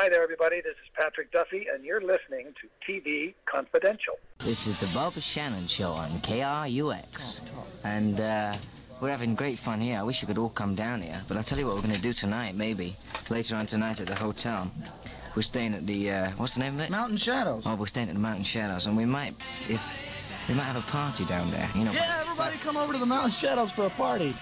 Hi there, everybody. This is Patrick Duffy, and you're listening to TV Confidential. This is the Bob Shannon Show on KRUX. And, uh, we're having great fun here. I wish you could all come down here. But I'll tell you what we're going to do tonight, maybe. Later on tonight at the hotel. We're staying at the, uh, what's the name of it? Mountain Shadows. Oh, we're staying at the Mountain Shadows. And we might, if, we might have a party down there, you know. Yeah, everybody come over to the Mountain Shadows for a party.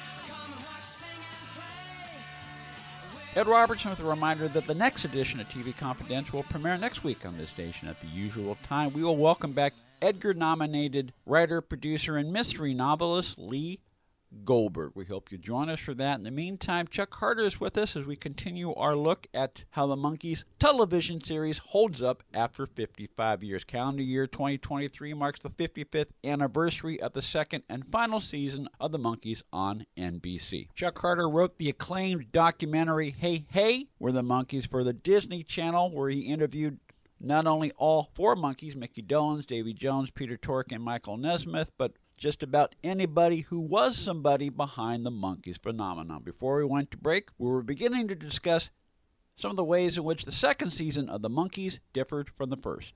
Ed Robertson with a reminder that the next edition of TV Confidential will premiere next week on this station at the usual time. We will welcome back Edgar nominated writer, producer, and mystery novelist Lee Goldberg. We hope you join us for that. In the meantime, Chuck Harter is with us as we continue our look at how the Monkees television series holds up after 55 years. Calendar year 2023 marks the 55th anniversary of the second and final season of the Monkees on NBC. Chuck Harter wrote the acclaimed documentary Hey Hey, We're the Monkees for the Disney Channel, where he interviewed not only all four Monkees, Mickey Dolenz, Davy Jones, Peter Tork, and Michael Nesmith, but just about anybody who was somebody behind the Monkees phenomenon. Before we went to break, we were beginning to discuss some of the ways in which the second season of the Monkees differed from the first.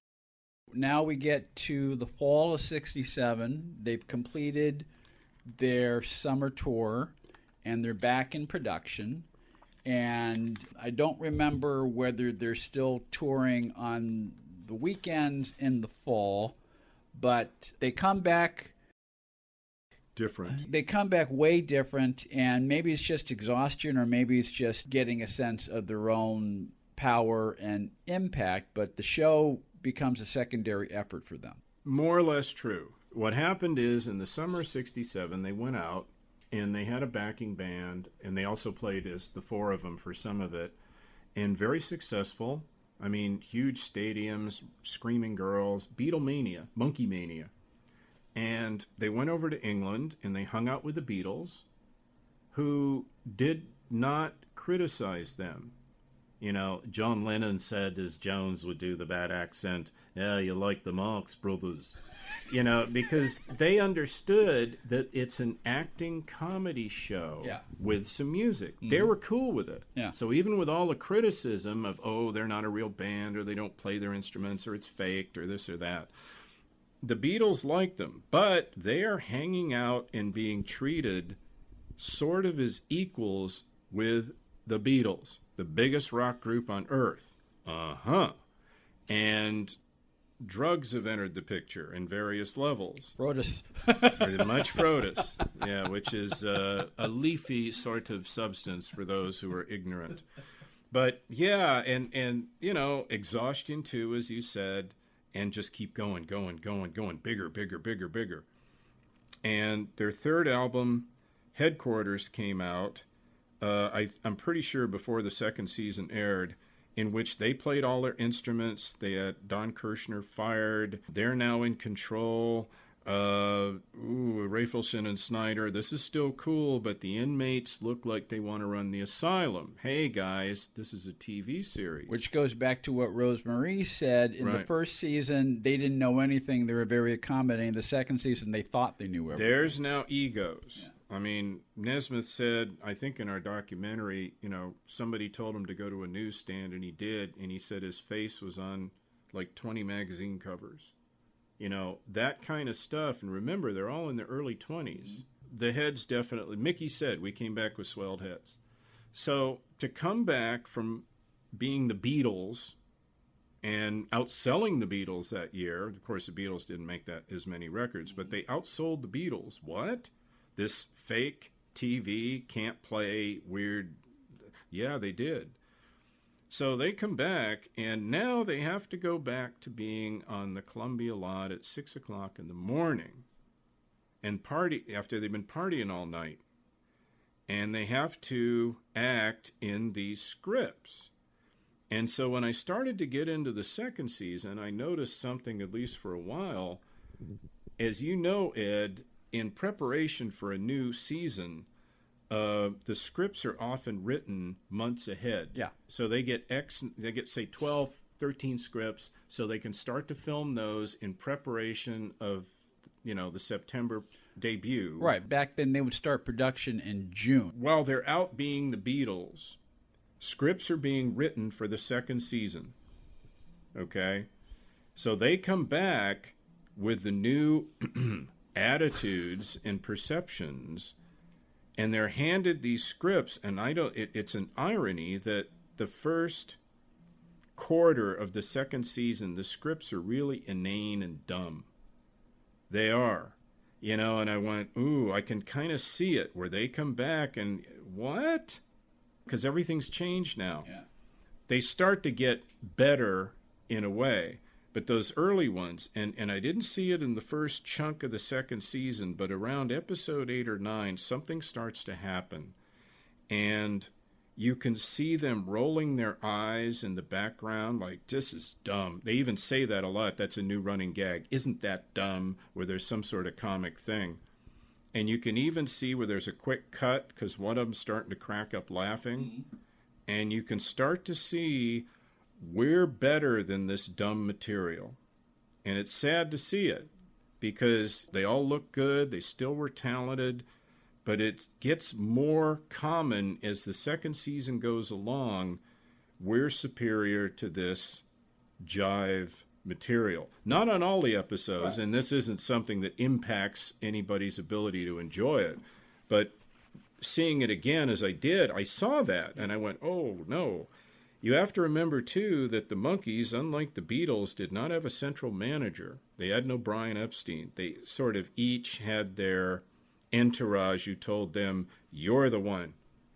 Now we get to the fall of 67. They've completed their summer tour and they're back in production. And I don't remember whether they're still touring on the weekends in the fall, but they come back different. they come back way different, and maybe it's just exhaustion, or maybe it's just getting a sense of their own power and impact. But the show becomes a secondary effort for them. More or less true. What happened is in the summer of 67, they went out and they had a backing band, and they also played as the four of them for some of it, and very successful. I mean, huge stadiums, screaming girls, Beatlemania, Monkey Mania. And they went over to England and they hung out with the Beatles, who did not criticize them. You know, John Lennon said, as Jones would do the bad accent, yeah, you like the Marx Brothers. You know, because they understood that it's an acting comedy show Yeah. with some music. Mm-hmm. They were cool with it. Yeah. So even with all the criticism of, oh, they're not a real band or they don't play their instruments or it's faked or this or that, the Beatles like them, but they are hanging out and being treated sort of as equals with the Beatles, the biggest rock group on earth. Uh huh. And drugs have entered the picture in various levels. Brodus. Very much Frodis, yeah, which is uh, a leafy sort of substance for those who are ignorant. But yeah, and and you know, exhaustion too, as you said, and just keep going, going, going, going, bigger, bigger, bigger, bigger. And their third album, Headquarters, came out. Uh, I, I'm pretty sure before the second season aired, in which they played all their instruments. They had Don Kirshner fired. They're now in control. Uh, ooh, Rafelson and Schneider. This is still cool, but the inmates look like they want to run the asylum. Hey guys, this is a TV series. Which goes back to what Rosemarie said in the first season. They didn't know anything. They were very accommodating. The second season, they thought they knew everything. There's now egos. I mean, Nesmith said, I think in our documentary, you know, somebody told him to go to a newsstand, and he did, and he said his face was on like 20 magazine covers. You know, that kind of stuff. And remember, they're all in their early 20s. The heads definitely, Mickey said, we came back with swelled heads. So to come back from being the Beatles and outselling the Beatles that year, of course, the Beatles didn't make that as many records, but they outsold the Beatles. What? This fake TV can't play weird. Yeah, they did. So they come back, and now they have to go back to being on the Columbia lot at six o'clock in the morning, and party after they've been partying all night, and they have to act in these scripts. And so when I started to get into the second season, I noticed something, at least for a while. As you know, Ed, in preparation for a new season, uh, the scripts are often written months ahead. Yeah. So they get X, they get say 12, 13 scripts, so they can start to film those in preparation of, you know, the September debut. Right. Back then, they would start production in June. While they're out being the Beatles, scripts are being written for the second season. Okay? So they come back with the new attitudes and perceptions and they're handed these scripts and I don't it, it's an irony that the first quarter of the second season the scripts are really inane and dumb. They are. You know, and I went, "Ooh, I can kind of see it where they come back and what?" Cuz everything's changed now. Yeah. They start to get better in a way. But those early ones, and, and I didn't see it in the first chunk of the second season, but around episode eight or nine, something starts to happen. And you can see them rolling their eyes in the background, like, this is dumb. They even say that a lot. That's a new running gag. Isn't that dumb? Where there's some sort of comic thing. And you can even see where there's a quick cut because one of them's starting to crack up laughing. Mm-hmm. And you can start to see we're better than this dumb material. And it's sad to see it because they all look good, they still were talented, but it gets more common as the second season goes along. We're superior to this jive material. Not on all the episodes, and this isn't something that impacts anybody's ability to enjoy it, but seeing it again as I did, I saw that and I went, oh no. You have to remember, too, that the Monkees, unlike the Beatles, did not have a central manager. They had no Brian Epstein. They sort of each had their entourage who told them, You're the one.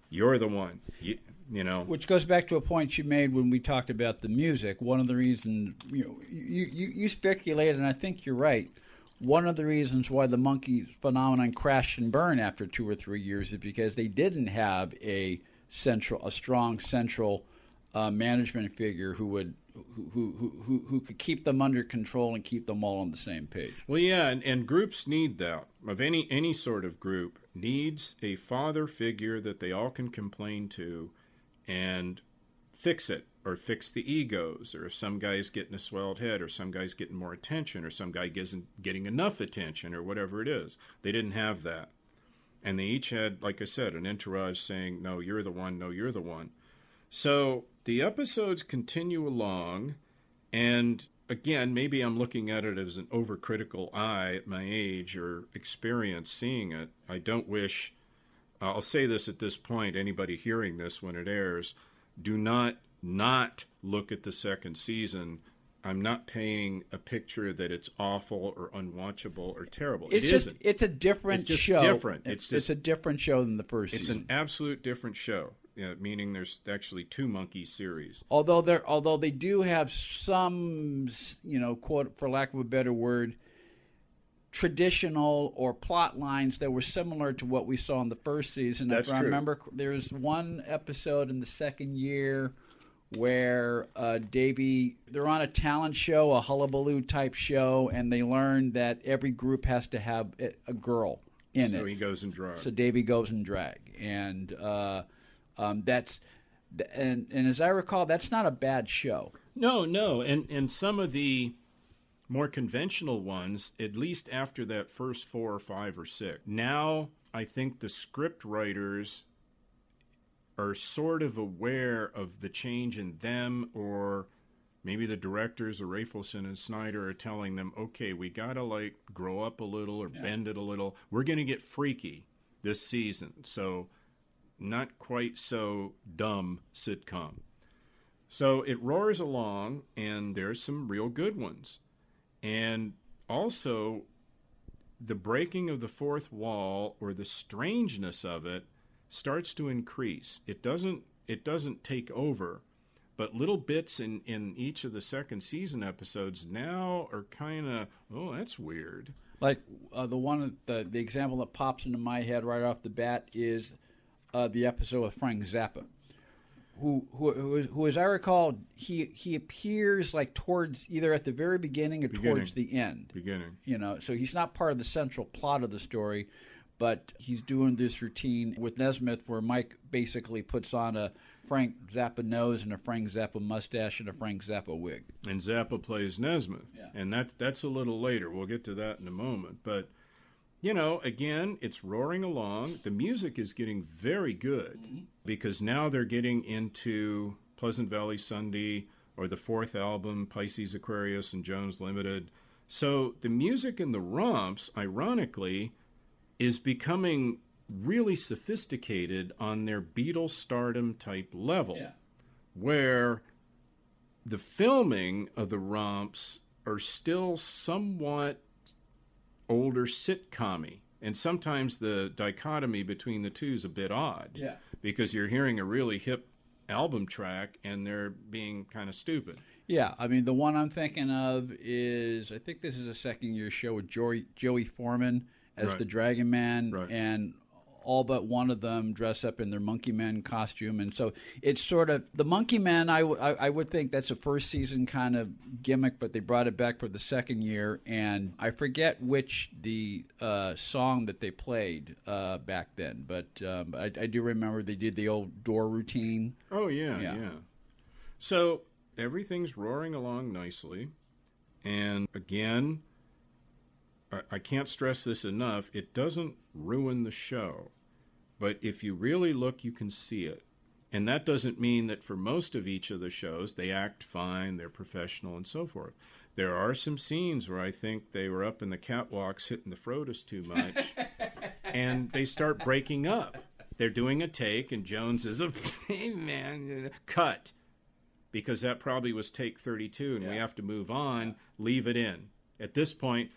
You're the one. You, you know. Which goes back to a point you made when we talked about the music. One of the reasons, you know, you, you, you speculated, and I think you're right. One of the reasons why the Monkees phenomenon crashed and burned after two or three years is because they didn't have a central, a strong central uh, management figure who would who, who who who could keep them under control and keep them all on the same page. Well, yeah, and, and groups need that. Of any any sort of group needs a father figure that they all can complain to, and fix it or fix the egos, or if some guy's getting a swelled head, or some guy's getting more attention, or some guy isn't getting enough attention, or whatever it is. They didn't have that, and they each had, like I said, an entourage saying, "No, you're the one. No, you're the one." So the episodes continue along, and again, maybe I'm looking at it as an overcritical eye at my age or experience seeing it. I don't wish, I'll say this at this point, anybody hearing this when it airs, do not not look at the second season. I'm not painting a picture that it's awful or unwatchable or terrible. It's it just isn't. it's a different It's just show. different. It's, It's it's just- a different show than the first It's season. an absolute different show. Yeah, meaning there's actually two monkey series. although they although they do have some you know quote for lack of a better word traditional or plot lines that were similar to what we saw in the first season That's if i true. remember there's one episode in the second year where uh, Davy they're on a talent show, a hullabaloo type show, and they learn that every group has to have a, girl in so it. So he goes and drag. So Davy goes in drag, and uh, um, that's and and as I recall, that's not a bad show. No, no, and and some of the more conventional ones, at least after that first four or five or six. Now I think the script writers are sort of aware of the change in them, or maybe the directors, or Rafelson and Schneider, are telling them, okay, we gotta like grow up a little or bend it a little. We're gonna get freaky this season, so not quite so dumb sitcom. So it roars along, and there's some real good ones. And also, the breaking of the fourth wall or the strangeness of it starts to increase. It doesn't it doesn't take over, but little bits in in each of the second season episodes now are kind of oh that's weird. Like uh, the one the the example that pops into my head right off the bat is uh, the episode with Frank Zappa. who, who, who, who, as I recall, he he appears like towards either at the very beginning or Beginning. towards the end. Beginning. You know, so he's not part of the central plot of the story, but he's doing this routine with Nesmith where Mike basically puts on a Frank Zappa nose and a Frank Zappa mustache and a Frank Zappa wig. and Zappa plays Nesmith, Yeah. and that that's a little later. We'll get to that in a moment. But you know, again, it's roaring along. The music is getting very good mm-hmm. because now they're getting into Pleasant Valley Sunday or the fourth album, Pisces Aquarius and Jones Limited. So the music in the romps, ironically, is becoming really sophisticated on their Beatles stardom type level where the filming of the romps are still somewhat older sitcom and sometimes the dichotomy between the two is a bit odd Yeah. because you're hearing a really hip album track and they're being kind of stupid Yeah, I mean the one I'm thinking of is I think this is a second year show with Joey, Joey Forman as Right. the Dragon Man, Right. and all but one of them dress up in their Monkey Man costume, and so it's sort of the Monkey Man. I, w- I- would think that's a first season kind of gimmick, but they brought it back for the second year, and I forget which the uh, song that they played uh, back then, but um, I, I do remember they did the old door routine. Oh yeah, Yeah. yeah, So everything's roaring along nicely, and again, I, I can't stress this enough. It doesn't ruin the show, but if you really look, you can see it. And that doesn't mean that for most of each of the shows they act fine, they're professional, and so forth. There are some scenes where I think they were up in the catwalks hitting the Frodis too much, and they start breaking up. They're doing a take, and Jones is a hey man, cut because that probably was take 32, and we have to move on. Leave it in. At this point,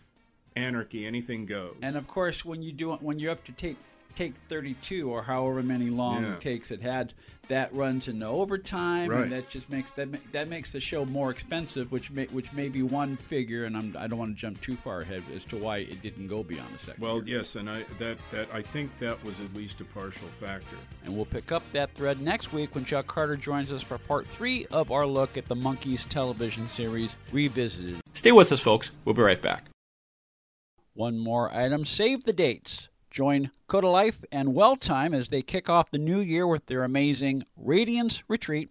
anarchy, anything goes. And of course, when you do when you have to take take 32 or however many long Yeah. takes it had, that runs into overtime, Right. and that just makes that that makes the show more expensive, which may which may be one figure. And I'm I don't want to jump too far ahead as to why it didn't go beyond the second. well, year. yes, and I that that I think that was at least a partial factor. And we'll pick up that thread next week when Chuck Harter joins us for part three of our look at the Monkees television series Revisited. Stay with us, folks. We'll be right back. One more item save the dates. Join Cota Life and Well Time as they kick off the new year with their amazing Radiance Retreat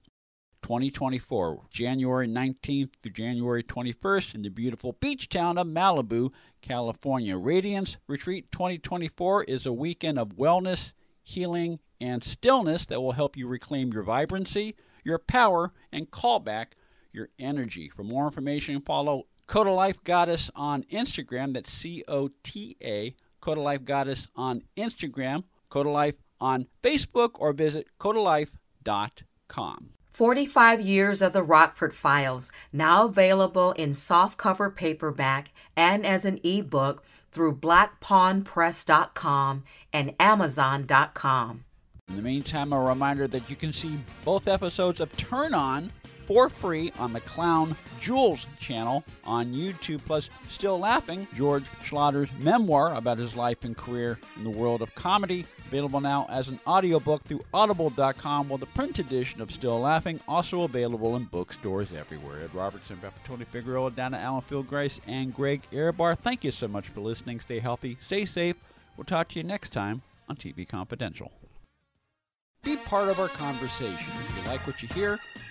2024, January 19th through January 21st in the beautiful beach town of Malibu, California. Radiance Retreat 2024 is a weekend of wellness, healing, and stillness that will help you reclaim your vibrancy, your power, and call back your energy. For more information, follow Cota Life Goddess on Instagram. That's C O T A, Cota Life Goddess on Instagram, Cota Life on Facebook, or visit cotalife.com. 45 Years of the Rockford Files, now available in softcover paperback and as an ebook through blackpawnpress.com and amazon.com. In the meantime, a reminder that you can see both episodes of Turn On for free on the Clown Jewels channel on YouTube. Plus, Still Laughing, George Schlatter's memoir about his life and career in the world of comedy, available now as an audiobook through audible.com, while the print edition of Still Laughing also available in bookstores everywhere. Ed Robertson, Tony Figueroa, Donna Allenfield Grace, and Greg Ehrbar. Thank you so much for listening. Stay healthy, stay safe. We'll talk to you next time on TV Confidential. Be part of our conversation. If you like what you hear,